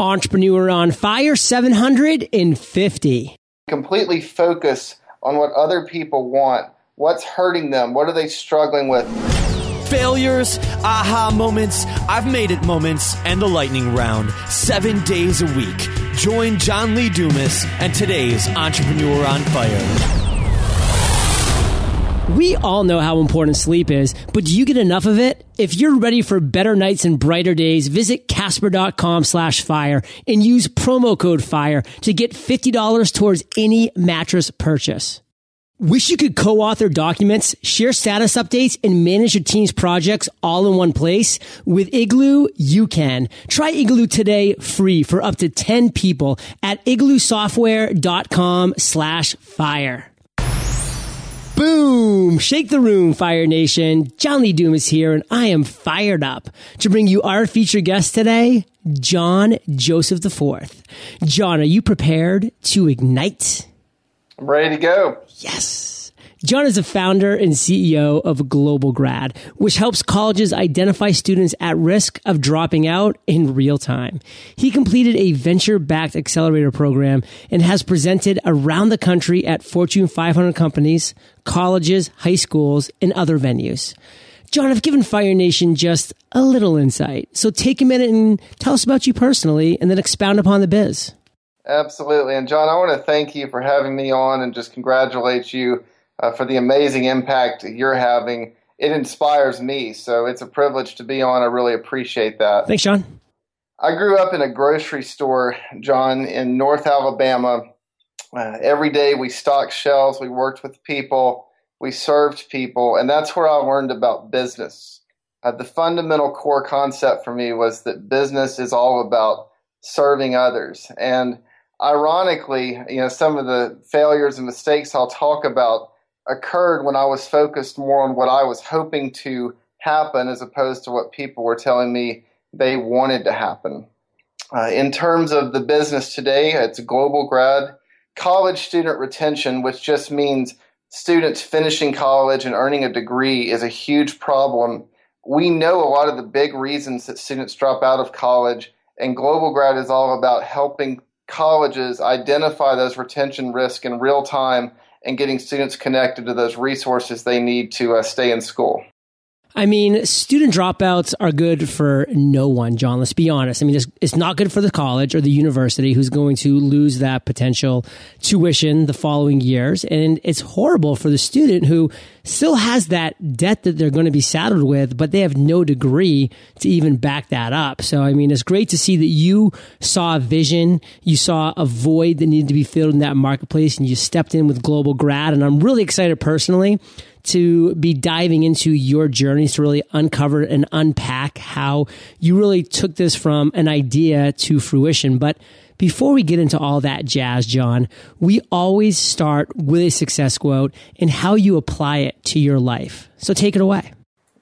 Entrepreneur on Fire 750. Completely focus on what other people want. What's hurting them? What are they struggling with? Failures, aha moments, I've made it moments, and the lightning round. Seven days a week. Join John Lee Dumas and today's Entrepreneur on Fire. We all know how important sleep is, but do you get enough of it? If you're ready for better nights and brighter days, visit casper.com slash fire and use promo code FIRE to get $50 towards any mattress purchase. Wish you could co-author documents, share status updates, and manage your team's projects all in one place? With Igloo, you can. Try Igloo today free for up to 10 people at igloosoftware.com slash fire. Boom! Shake the room, Fire Nation. John Lee is here, and I am fired up to bring you our featured guest today, John Joseph IV. John, are you prepared to ignite? I'm ready to go. Yes. John is the founder and CEO of Global Grad, which helps colleges identify students at risk of dropping out in real time. He completed a venture backed accelerator program and has presented around the country at Fortune 500 companies, colleges, high schools, and other venues. John, I've given Fire Nation just a little insight. So take a minute and tell us about you personally and then expound upon the biz. Absolutely. And John, I want to thank you for having me on and just congratulate you uh, for the amazing impact you're having. It inspires me, so it's a privilege to be on. I really appreciate that. Thanks, John. I grew up in a grocery store, John, in North Alabama. Uh, every day we stocked shelves, we worked with people, we served people, and that's where I learned about business. Uh, the fundamental core concept for me was that business is all about serving others. And ironically, you know, some of the failures and mistakes I'll talk about occurred when I was focused more on what I was hoping to happen as opposed to what people were telling me they wanted to happen. Uh, in terms of the business today, it's global grad college student retention, which just means students finishing college and earning a degree, is a huge problem. We know a lot of the big reasons that students drop out of college, and global grad is all about helping colleges identify those retention risks in real time and getting students connected to those resources they need to uh, stay in school. I mean, student dropouts are good for no one, John. Let's be honest. I mean, it's, it's, not good for the college or the university who's going to lose that potential tuition the following years. And it's horrible for the student who still has that debt that they're going to be saddled with, but they have no degree to even back that up. So, I mean, it's great to see that you saw a vision, you saw a void that needed to be filled in that marketplace, and you stepped in with Global Grad. And I'm really excited personally to be diving into your journeys to really uncover and unpack how you really took this from an idea to fruition. But before we get into all that jazz, John, we always start with a success quote and how you apply it to your life. So take it away.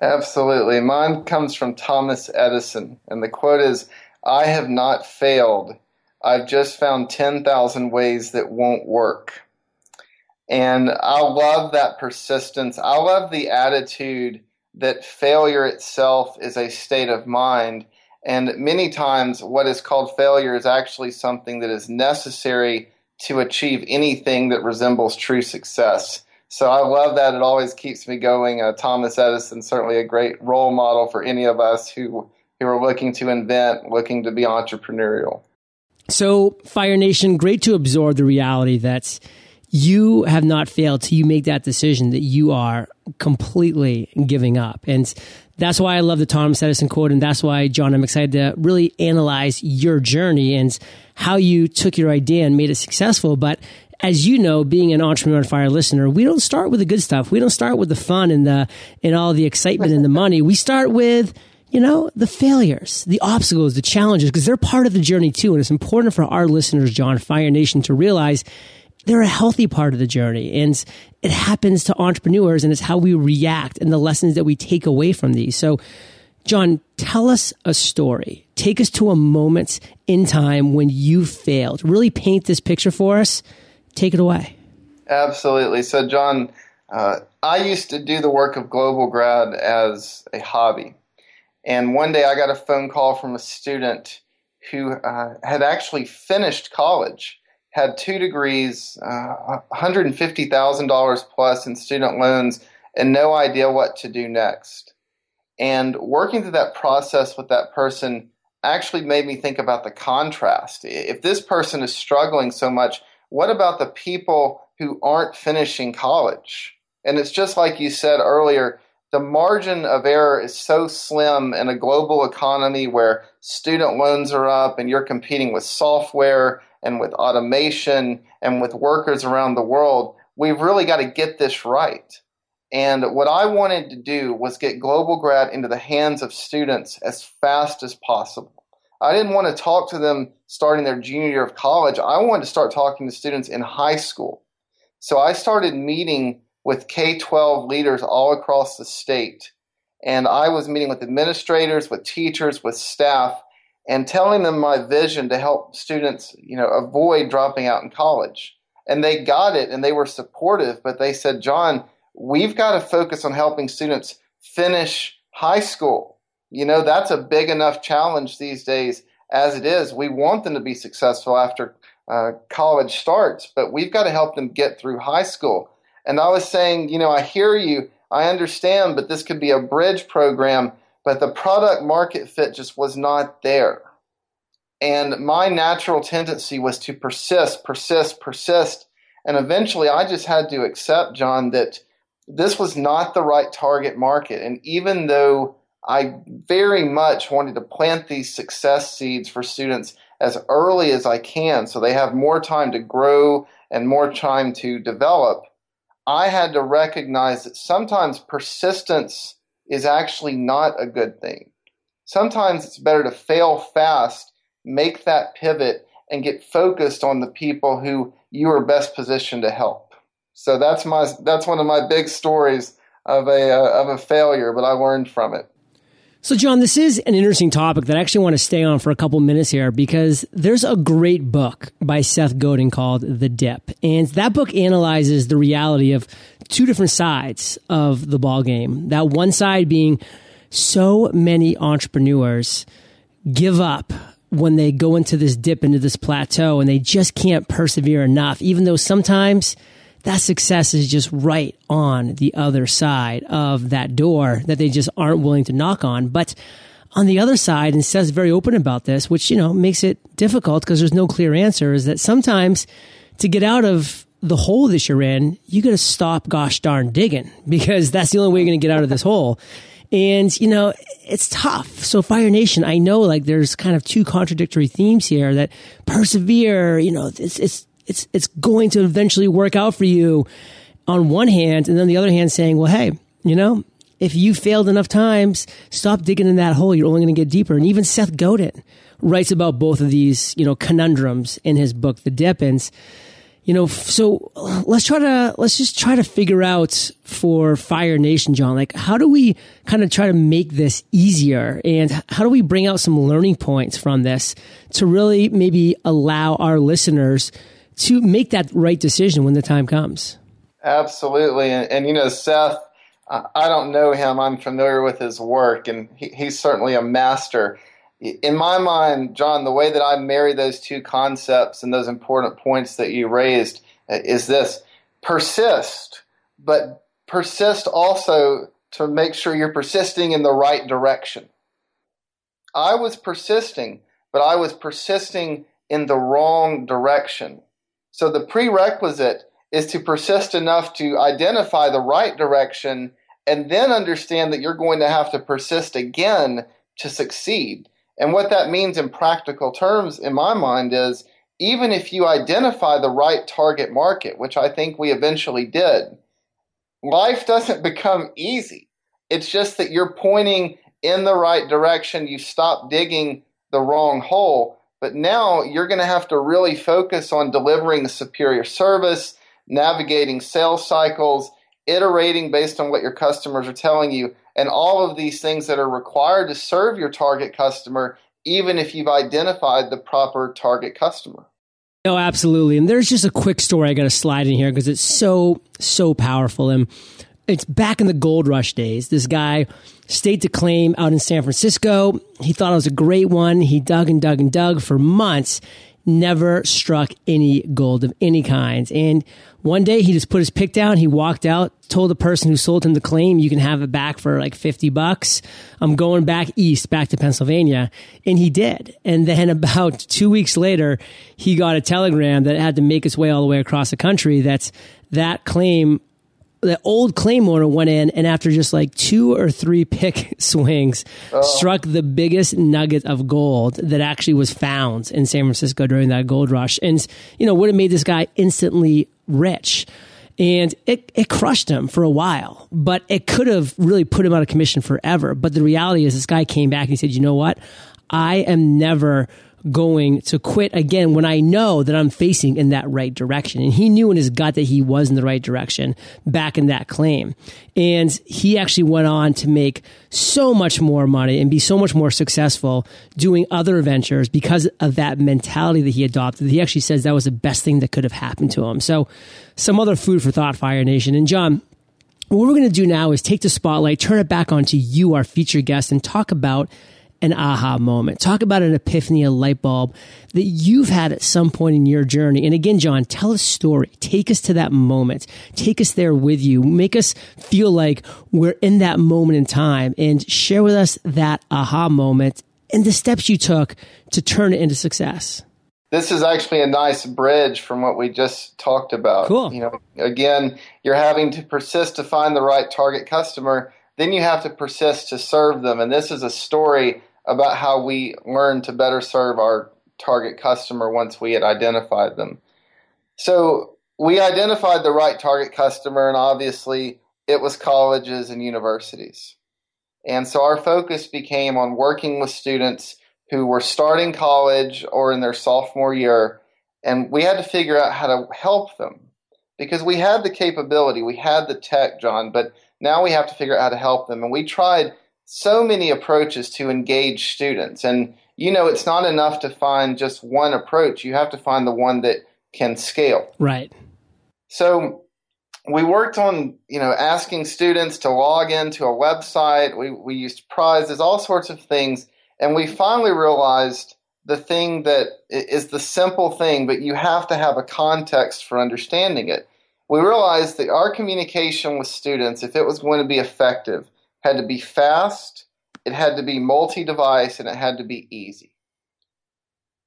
Absolutely. Mine comes from Thomas Edison, and the quote is I have not failed. I've just found 10,000 ways that won't work. And I love that persistence. I love the attitude that failure itself is a state of mind. And many times, what is called failure is actually something that is necessary to achieve anything that resembles true success. So I love that. It always keeps me going. Uh, Thomas Edison, certainly a great role model for any of us who, who are looking to invent, looking to be entrepreneurial. So, Fire Nation, great to absorb the reality that you have not failed till you make that decision that you are completely giving up. And that's why I love the Thomas Edison quote. And that's why, John, I'm excited to really analyze your journey and how you took your idea and made it successful. But as you know, being an Entrepreneur on Fire listener, we don't start with the good stuff. We don't start with the fun and the, and all the excitement and the money. We start with, you know, the failures, the obstacles, the challenges, because they're part of the journey too. And it's important for our listeners, John, Fire Nation, to realize they're a healthy part of the journey. And it happens to entrepreneurs and it's how we react and the lessons that we take away from these. So, John, tell us a story. Take us to a moment in time when you failed. Really paint this picture for us. Take it away. Absolutely. So, John, uh, I used to do the work of Global Grad as a hobby. And one day I got a phone call from a student who uh, had actually finished college, had two degrees, uh, $150,000 plus in student loans, and no idea what to do next. And working through that process with that person actually made me think about the contrast. If this person is struggling so much, what about the people who aren't finishing college? And it's just like you said earlier, the margin of error is so slim in a global economy where student loans are up and you're competing with software and with automation and with workers around the world. We've really got to get this right. And what I wanted to do was get Global Grad into the hands of students as fast as possible. I didn't want to talk to them starting their junior year of college. I wanted to start talking to students in high school. So I started meeting with K 12 leaders all across the state. And I was meeting with administrators, with teachers, with staff, and telling them my vision to help students, you know, avoid dropping out in college. And they got it and they were supportive, but they said, John, we've got to focus on helping students finish high school. You know, that's a big enough challenge these days as it is. We want them to be successful after uh, college starts, but we've got to help them get through high school. And I was saying, you know, I hear you, I understand, but this could be a bridge program, but the product market fit just was not there. And my natural tendency was to persist, persist, persist. And eventually I just had to accept, John, that this was not the right target market. And even though I very much wanted to plant these success seeds for students as early as I can so they have more time to grow and more time to develop, I had to recognize that sometimes persistence is actually not a good thing. Sometimes it's better to fail fast, make that pivot, and get focused on the people who you are best positioned to help. So that's my that's one of my big stories of a uh, of a failure, but I learned from it. So, John, this is an interesting topic that I actually want to stay on for a couple minutes here because there's a great book by Seth Godin called The Dip. And that book analyzes the reality of two different sides of the ball game. That one side being so many entrepreneurs give up when they go into this dip, into this plateau, and they just can't persevere enough, even though sometimes that success is just right on the other side of that door that they just aren't willing to knock on. But on the other side, and Seth's very open about this, which, you know, makes it difficult because there's no clear answer, is that sometimes to get out of the hole that you're in, you got to stop gosh darn digging because that's the only way you're going to get out of this hole. And, you know, it's tough. So Fire Nation, I know like there's kind of two contradictory themes here that persevere, you know, it's, it's it's it's going to eventually work out for you on one hand, and then the other hand saying, well, hey, you know, if you failed enough times, stop digging in that hole. You're only going to get deeper. And even Seth Godin writes about both of these, you know, conundrums in his book, The Dip. You know, so let's try to, let's just try to figure out for Fire Nation, John, like how do we kind of try to make this easier? And how do we bring out some learning points from this to really maybe allow our listeners to make that right decision when the time comes. Absolutely. And, and you know, Seth, I don't know him. I'm familiar with his work, and he, he's certainly a master. In my mind, John, the way that I marry those two concepts and those important points that you raised uh, is this persist, but persist also to make sure you're persisting in the right direction. I was persisting, but I was persisting in the wrong direction. So the prerequisite is to persist enough to identify the right direction and then understand that you're going to have to persist again to succeed. And what that means in practical terms, in my mind, is even if you identify the right target market, which I think we eventually did, life doesn't become easy. It's just that you're pointing in the right direction. You stop digging the wrong hole. But now you're going to have to really focus on delivering superior service, navigating sales cycles, iterating based on what your customers are telling you, and all of these things that are required to serve your target customer, even if you've identified the proper target customer. No, absolutely. And there's just a quick story I got to slide in here because it's so, so powerful. And it's back in the gold rush days. This guy staked a claim out in San Francisco. He thought it was a great one. He dug and dug and dug for months, never struck any gold of any kinds. And one day he just put his pick down. He walked out, told the person who sold him the claim, you can have it back for like 50 bucks. I'm going back east, back to Pennsylvania. And he did. And then about two weeks later, he got a telegram that had to make its way all the way across the country. That's that claim the old claim owner went in and after just like two or three pick swings oh. struck the biggest nugget of gold that actually was found in San Francisco during that gold rush. And you know would have made this guy instantly rich. And it, it crushed him for a while but it could have really put him out of commission forever. But the reality is this guy came back and he said you know what? I am never going to quit again when I know that I'm facing in that right direction. And he knew in his gut that he was in the right direction back in that claim. And he actually went on to make so much more money and be so much more successful doing other ventures because of that mentality that he adopted. He actually says that was the best thing that could have happened to him. So some other food for thought, Fire Nation. And John, what we're going to do now is take the spotlight, turn it back onto you, our featured guest, and talk about an aha moment. Talk about an epiphany, a light bulb that you've had at some point in your journey. And again, John, tell a story. Take us to that moment. Take us there with you. Make us feel like we're in that moment in time and share with us that aha moment and the steps you took to turn it into success. This is actually a nice bridge from what we just talked about. Cool. You know, again, you're having to persist to find the right target customer. Then you have to persist to serve them. And this is a story about how we learn to better serve our target customer once we had identified them. So we identified the right target customer, and obviously it was colleges and universities. And so our focus became on working with students who were starting college or in their sophomore year, and we had to figure out how to help them because we had the capability, we had the tech, John, but now we have to figure out how to help them. And we tried so many approaches to engage students. And you know, it's not enough to find just one approach. You have to find the one that can scale. Right. So we worked on, you know, asking students to log into a website. We, we used prizes, all sorts of things. And we finally realized the thing that is the simple thing, but you have to have a context for understanding it. We realized that our communication with students, if it was going to be effective, had to be fast, it had to be multi device, and it had to be easy.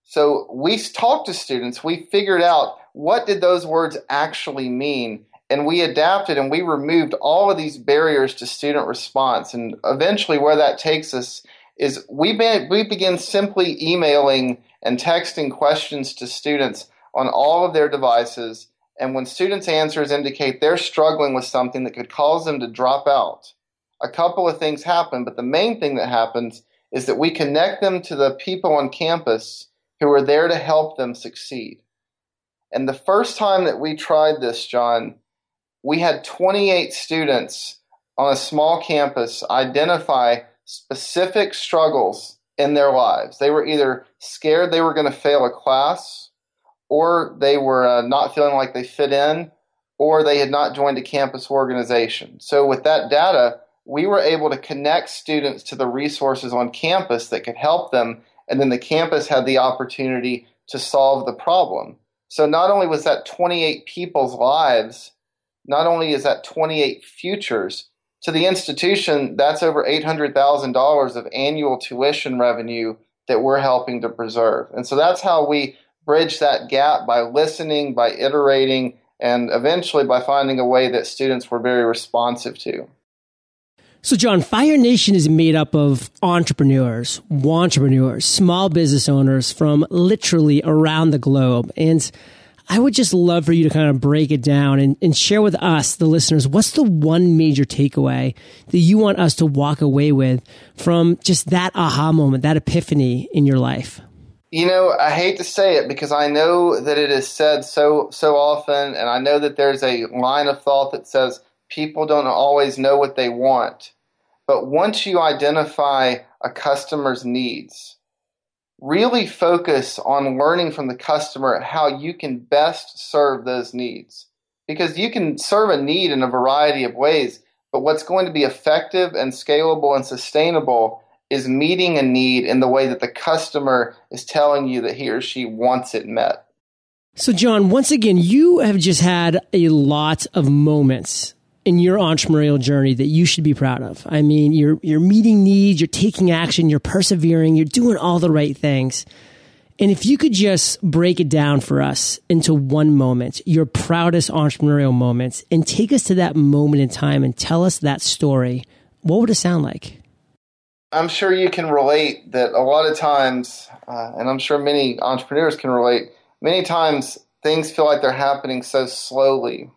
So we talked to students, we figured out what did those words actually mean, and we adapted and we removed all of these barriers to student response. And eventually, where that takes us is we, be, we begin simply emailing and texting questions to students on all of their devices. And when students' answers indicate they're struggling with something that could cause them to drop out, a couple of things happen, but the main thing that happens is that we connect them to the people on campus who are there to help them succeed. And the first time that we tried this, John, we had 28 students on a small campus identify specific struggles in their lives. They were either scared they were going to fail a class, or they were uh, not feeling like they fit in, or they had not joined a campus organization. So, with that data, we were able to connect students to the resources on campus that could help them, and then the campus had the opportunity to solve the problem. So not only was that 28 people's lives, not only is that 28 futures, to the institution, that's over $800,000 of annual tuition revenue that we're helping to preserve. And so that's how we bridge that gap by listening, by iterating, and eventually by finding a way that students were very responsive to. So, John, Fire Nation is made up of entrepreneurs, entrepreneurs, small business owners from literally around the globe. And I would just love for you to kind of break it down and, and share with us, the listeners, what's the one major takeaway that you want us to walk away with from just that aha moment, that epiphany in your life? You know, I hate to say it because I know that it is said so so often, and I know that there's a line of thought that says people don't always know what they want. But once you identify a customer's needs, really focus on learning from the customer how you can best serve those needs. Because you can serve a need in a variety of ways, But what's going to be effective and scalable and sustainable is meeting a need in the way that the customer is telling you that he or she wants it met. So, John, once again, you have just had a lot of moments in your entrepreneurial journey that you should be proud of. I mean, you're you're meeting needs, you're taking action, you're persevering, you're doing all the right things. And if you could just break it down for us into one moment, your proudest entrepreneurial moments, and take us to that moment in time and tell us that story, what would it sound like? I'm sure you can relate that a lot of times, uh, and I'm sure many entrepreneurs can relate, many times things feel like they're happening so slowly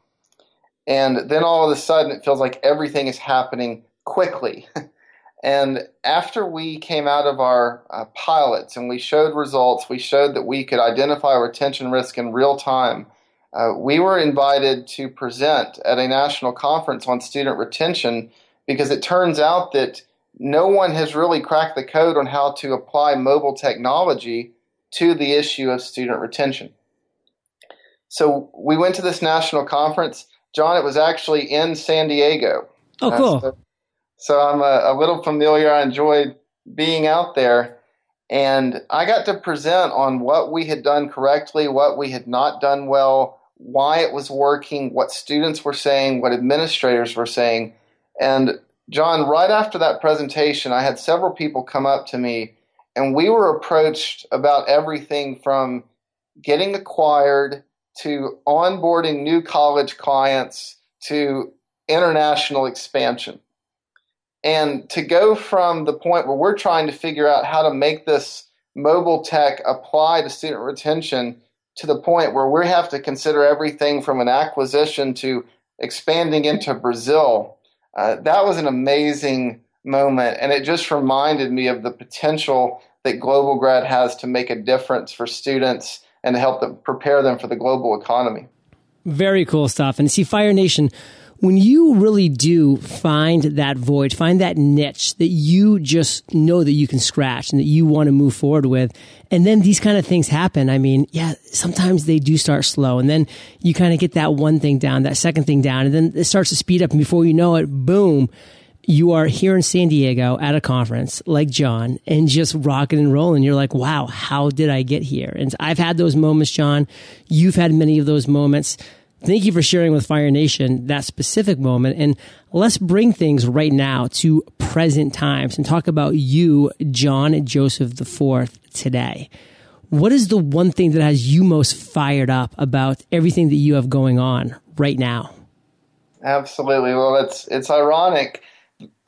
and then all of a sudden, it feels like everything is happening quickly. and after we came out of our uh, pilots and we showed results, we showed that we could identify retention risk in real time. Uh, we were invited to present at a national conference on student retention because it turns out that no one has really cracked the code on how to apply mobile technology to the issue of student retention. So we went to this national conference John, it was actually in San Diego. Oh, cool. Uh, so, so, I'm a, a, little familiar. I enjoyed being out there. And I got to present on what we had done correctly, what we had not done well, why it was working, what students were saying, what administrators were saying. And John, right after that presentation, I had several people come up to me, and we were approached about everything from getting acquired to onboarding new college clients to international expansion. And to go from the point where we're trying to figure out how to make this mobile tech apply to student retention to the point where we have to consider everything from an acquisition to expanding into Brazil, uh, that was an amazing moment. And it just reminded me of the potential that Global Grad has to make a difference for students and to help them prepare them for the global economy. Very cool stuff. And see, Fire Nation, when you really do find that void, find that niche that you just know that you can scratch and that you want to move forward with, and then these kind of things happen. I mean, yeah, sometimes they do start slow, and then you kind of get that one thing down, that second thing down, and then it starts to speed up, and before you know it, boom, you are here in San Diego at a conference like John and just rocking and rolling. You're like, wow, how did I get here? And I've had those moments, John. You've had many of those moments. Thank you for sharing with Fire Nation that specific moment. And let's bring things right now to present times and talk about you, John Joseph IV, today. What is the one thing that has you most fired up about everything that you have going on right now? Absolutely. Well, it's it's ironic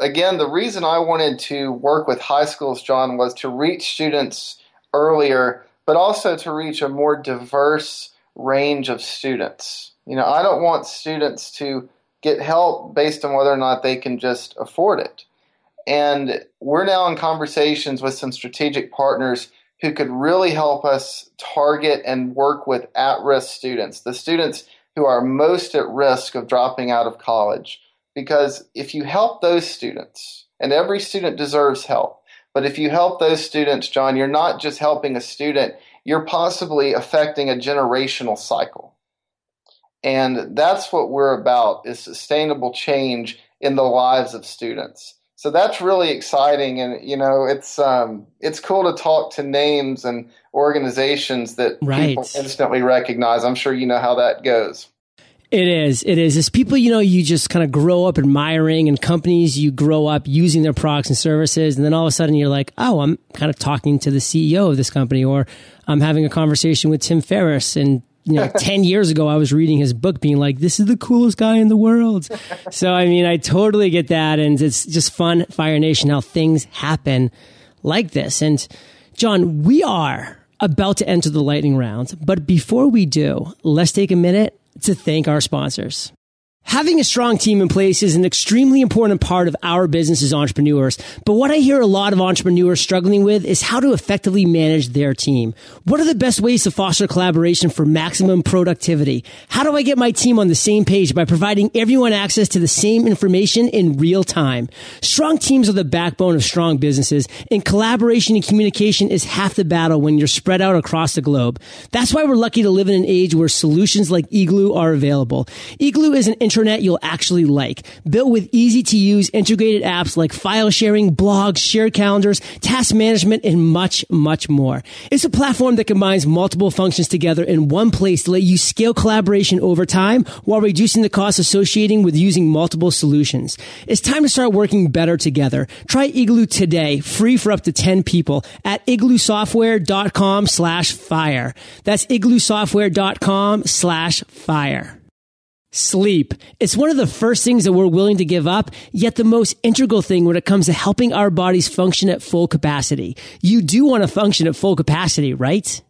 again, the reason I wanted to work with high schools, John, was to reach students earlier, but also to reach a more diverse range of students. You know, I don't want students to get help based on whether or not they can just afford it. And we're now in conversations with some strategic partners who could really help us target and work with at risk students, the students who are most at risk of dropping out of college because if you help those students, and every student deserves help, but if you help those students, John, you're not just helping a student, you're possibly affecting a generational cycle. And that's what we're about is sustainable change in the lives of students. So that's really exciting, and you know it's um, it's cool to talk to names and organizations that right. people instantly recognize. I'm sure you know how that goes. It is. It is. It's people, you know, you just kind of grow up admiring and companies you grow up using their products and services. And then all of a sudden you're like, oh, I'm kind of talking to the CEO of this company or I'm having a conversation with Tim Ferriss. And, you know, 10 years ago, I was reading his book being like, this is the coolest guy in the world. so, I mean, I totally get that. And it's just fun, Fire Nation, how things happen like this. And John, we are about to enter the lightning round. But before we do, let's take a minute to thank our sponsors. Having a strong team in place is an extremely important part of our business as entrepreneurs. But what I hear a lot of entrepreneurs struggling with is how to effectively manage their team. What are the best ways to foster collaboration for maximum productivity? How do I get my team on the same page by providing everyone access to the same information in real time? Strong teams are the backbone of strong businesses and collaboration and communication is half the battle when you're spread out across the globe. That's why we're lucky to live in an age where solutions like Igloo are available. Igloo is an intranet you'll actually like. Built with easy to use integrated apps like file sharing, blogs, shared calendars, task management, and much, much more. It's a platform that combines multiple functions together in one place to let you scale collaboration over time while reducing the costs associating with using multiple solutions. It's time to start working better together. Try Igloo today, free for up to 10 people at igloosoftware.com slash fire. That's igloosoftware.com slash fire. Sleep. It's one of the first things that we're willing to give up, yet the most integral thing when it comes to helping our bodies function at full capacity. You do want to function at full capacity, right?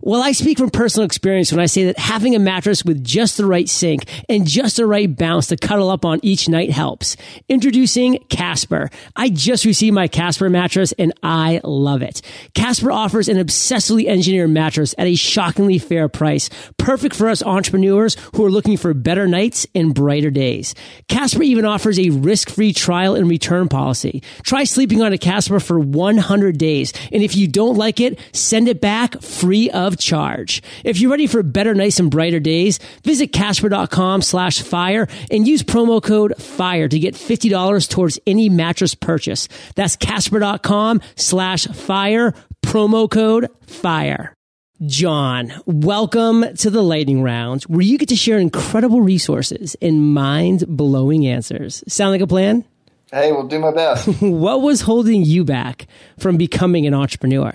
Well, I speak from personal experience when I say that having a mattress with just the right sink and just the right bounce to cuddle up on each night helps. Introducing Casper. I just received my Casper mattress and I love it. Casper offers an obsessively engineered mattress at a shockingly fair price, perfect for us entrepreneurs who are looking for better nights and brighter days. Casper even offers a risk-free trial and return policy. Try sleeping on a Casper for 100 days, and if you don't like it, send it back free of charge. If you're ready for better nights and brighter days, visit Casper.com slash fire and use promo code FIRE to get $50 towards any mattress purchase. That's Casper.com slash fire, promo code FIRE. John, welcome to the lightning round where you get to share incredible resources and mind blowing answers. Sound like a plan? Hey, we'll do my best. what was holding you back from becoming an entrepreneur?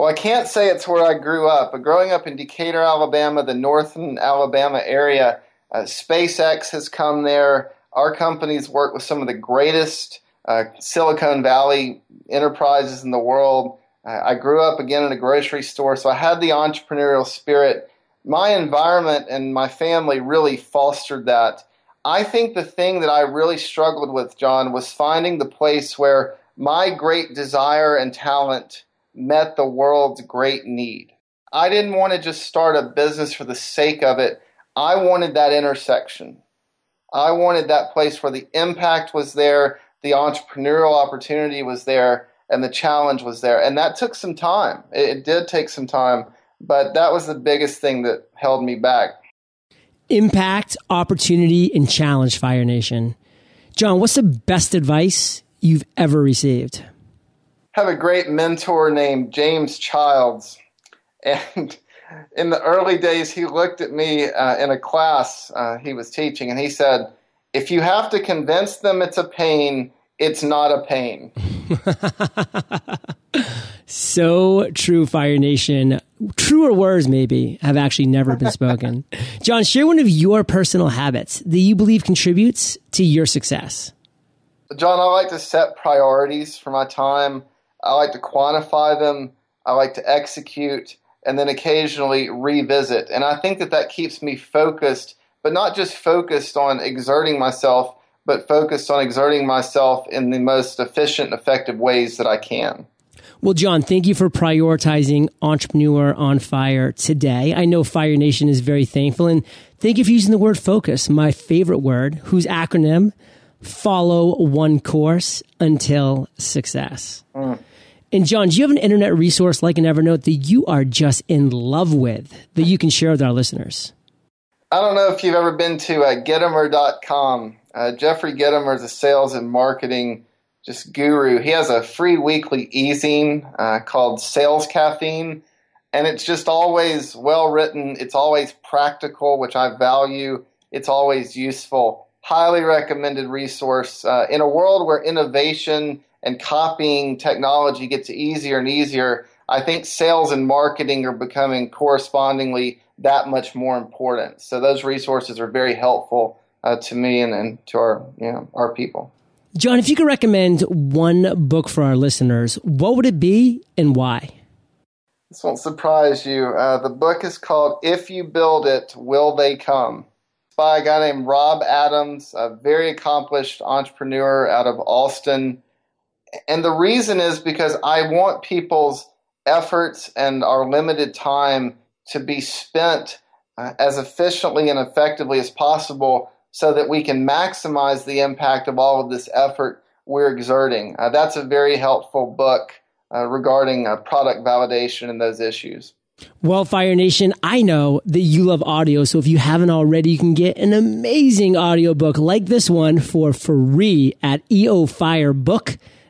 Well, I can't say it's where I grew up, but growing up in Decatur, Alabama, the northern Alabama area, uh, SpaceX has come there. Our companies work with some of the greatest uh, Silicon Valley enterprises in the world. Uh, I grew up again in a grocery store, so I had the entrepreneurial spirit. My environment and my family really fostered that. I think the thing that I really struggled with, John, was finding the place where my great desire and talent met the world's great need. I didn't want to just start a business for the sake of it. I wanted that intersection. I wanted that place where the impact was there, the entrepreneurial opportunity was there, and the challenge was there. And that took some time. It, did take some time, but that was the biggest thing that held me back. Impact, opportunity, and challenge, Fire Nation. John, what's the best advice you've ever received? Have a great mentor named James Childs. And in the early days, he looked at me uh, in a class uh, he was teaching and he said, If you have to convince them it's a pain, it's not a pain. so true, Fire Nation. Truer words, maybe, have actually never been spoken. John, share one of your personal habits that you believe contributes to your success. John, I like to set priorities for my time. I like to quantify them. I like to execute and then occasionally revisit. And I think that that keeps me focused, but not just focused on exerting myself, but focused on exerting myself in the most efficient, and effective ways that I can. Well, John, thank you for prioritizing Entrepreneur on Fire today. I know Fire Nation is very thankful, and thank you for using the word focus, my favorite word, whose acronym follow one course until success. Mm. And John, do you have an internet resource like an Evernote that you are just in love with that you can share with our listeners? I don't know if you've ever been to uh, Gitomer.com. Uh, Jeffrey Gitomer is a sales and marketing just guru. He has a free weekly e-zine uh, called Sales Caffeine, and it's just always well written. It's always practical, which I value. It's always useful. Highly recommended resource. Uh, in a world where innovation and copying technology gets easier and easier, I think sales and marketing are becoming correspondingly that much more important. So those resources are very helpful uh, to me and, and to our you know, our people. John, if you could recommend one book for our listeners, what would it be and why? This won't surprise you. Uh, the book is called If You Build It, Will They Come? It's by a guy named Rob Adams, a very accomplished entrepreneur out of Austin and the reason is because I want people's efforts and our limited time to be spent uh, as efficiently and effectively as possible so that we can maximize the impact of all of this effort we're exerting. Uh, that's a very helpful book uh, regarding uh, product validation and those issues. Well, Fire Nation, I know that you love audio. So if you haven't already, you can get an amazing audiobook like this one for free at eofirebook.com.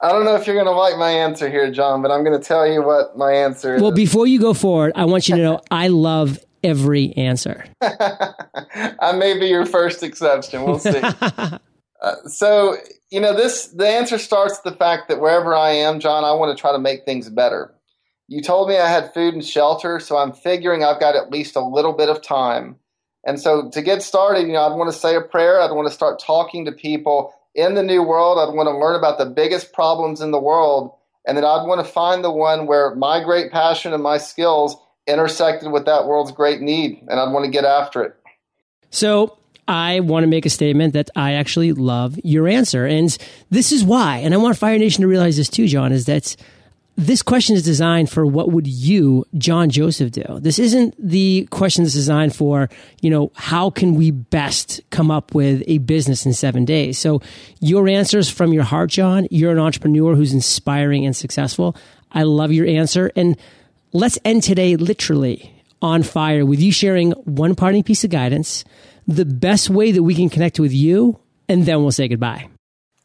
I don't know if you're going to like my answer here, John, but I'm going to tell you what my answer is. Well, before you go forward, I want you to know I love every answer. I may be your first exception. We'll see. uh, so, you know, this the answer starts with the fact that wherever I am, John, I want to try to make things better. You told me I had food and shelter, so I'm figuring I've got at least a little bit of time. And so to get started, you know, I'd want to say a prayer. I'd want to start talking to people in the new world. I'd want to learn about the biggest problems in the world. And then I'd want to find the one where my great passion and my skills intersected with that world's great need. And I'd want to get after it. So I want to make a statement that I actually love your answer. And this is why. And I want Fire Nation to realize this too, John, is that this question is designed for what would you, John Joseph, do? This isn't the question that's designed for, you know, how can we best come up with a business in seven days? So your answers from your heart, John. You're an entrepreneur who's inspiring and successful. I love your answer. And let's end today literally on fire with you sharing one parting piece of guidance, the best way that we can connect with you, and then we'll say goodbye.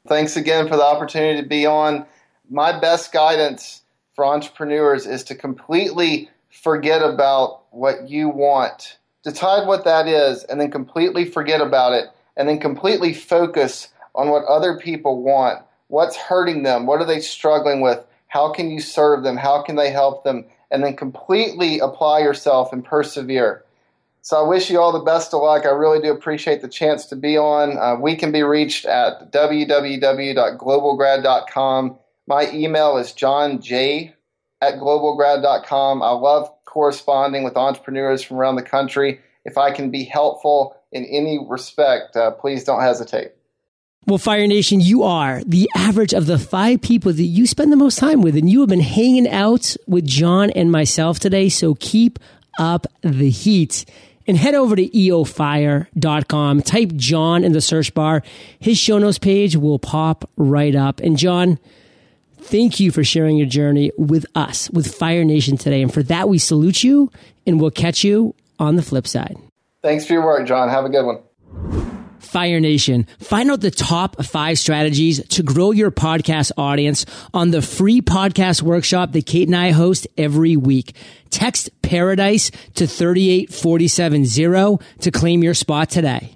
Thanks again for the opportunity to be on. My best guidance for entrepreneurs is to completely forget about what you want. Decide what that is and then completely forget about it and then completely focus on what other people want. What's hurting them? What are they struggling with? How can you serve them? How can they help them? And then completely apply yourself and persevere. So I wish you all the best of luck. I really do appreciate the chance to be on. Uh, we can be reached at www.globalgrad.com. My email is johnj at globalgrad.com. I love corresponding with entrepreneurs from around the country. If I can be helpful in any respect, uh, please don't hesitate. Well, Fire Nation, you are the average of the five people that you spend the most time with, and you have been hanging out with John and myself today. So keep up the heat and head over to eofire.com. Type John in the search bar. His show notes page will pop right up. And John, Thank you for sharing your journey with us, with Fire Nation today. And for that, we salute you and we'll catch you on the flip side. Thanks for your work, John. Have a good one. Fire Nation. Find out the top five strategies to grow your podcast audience on the free podcast workshop that Kate and I host every week. Text paradise to 38470 to claim your spot today.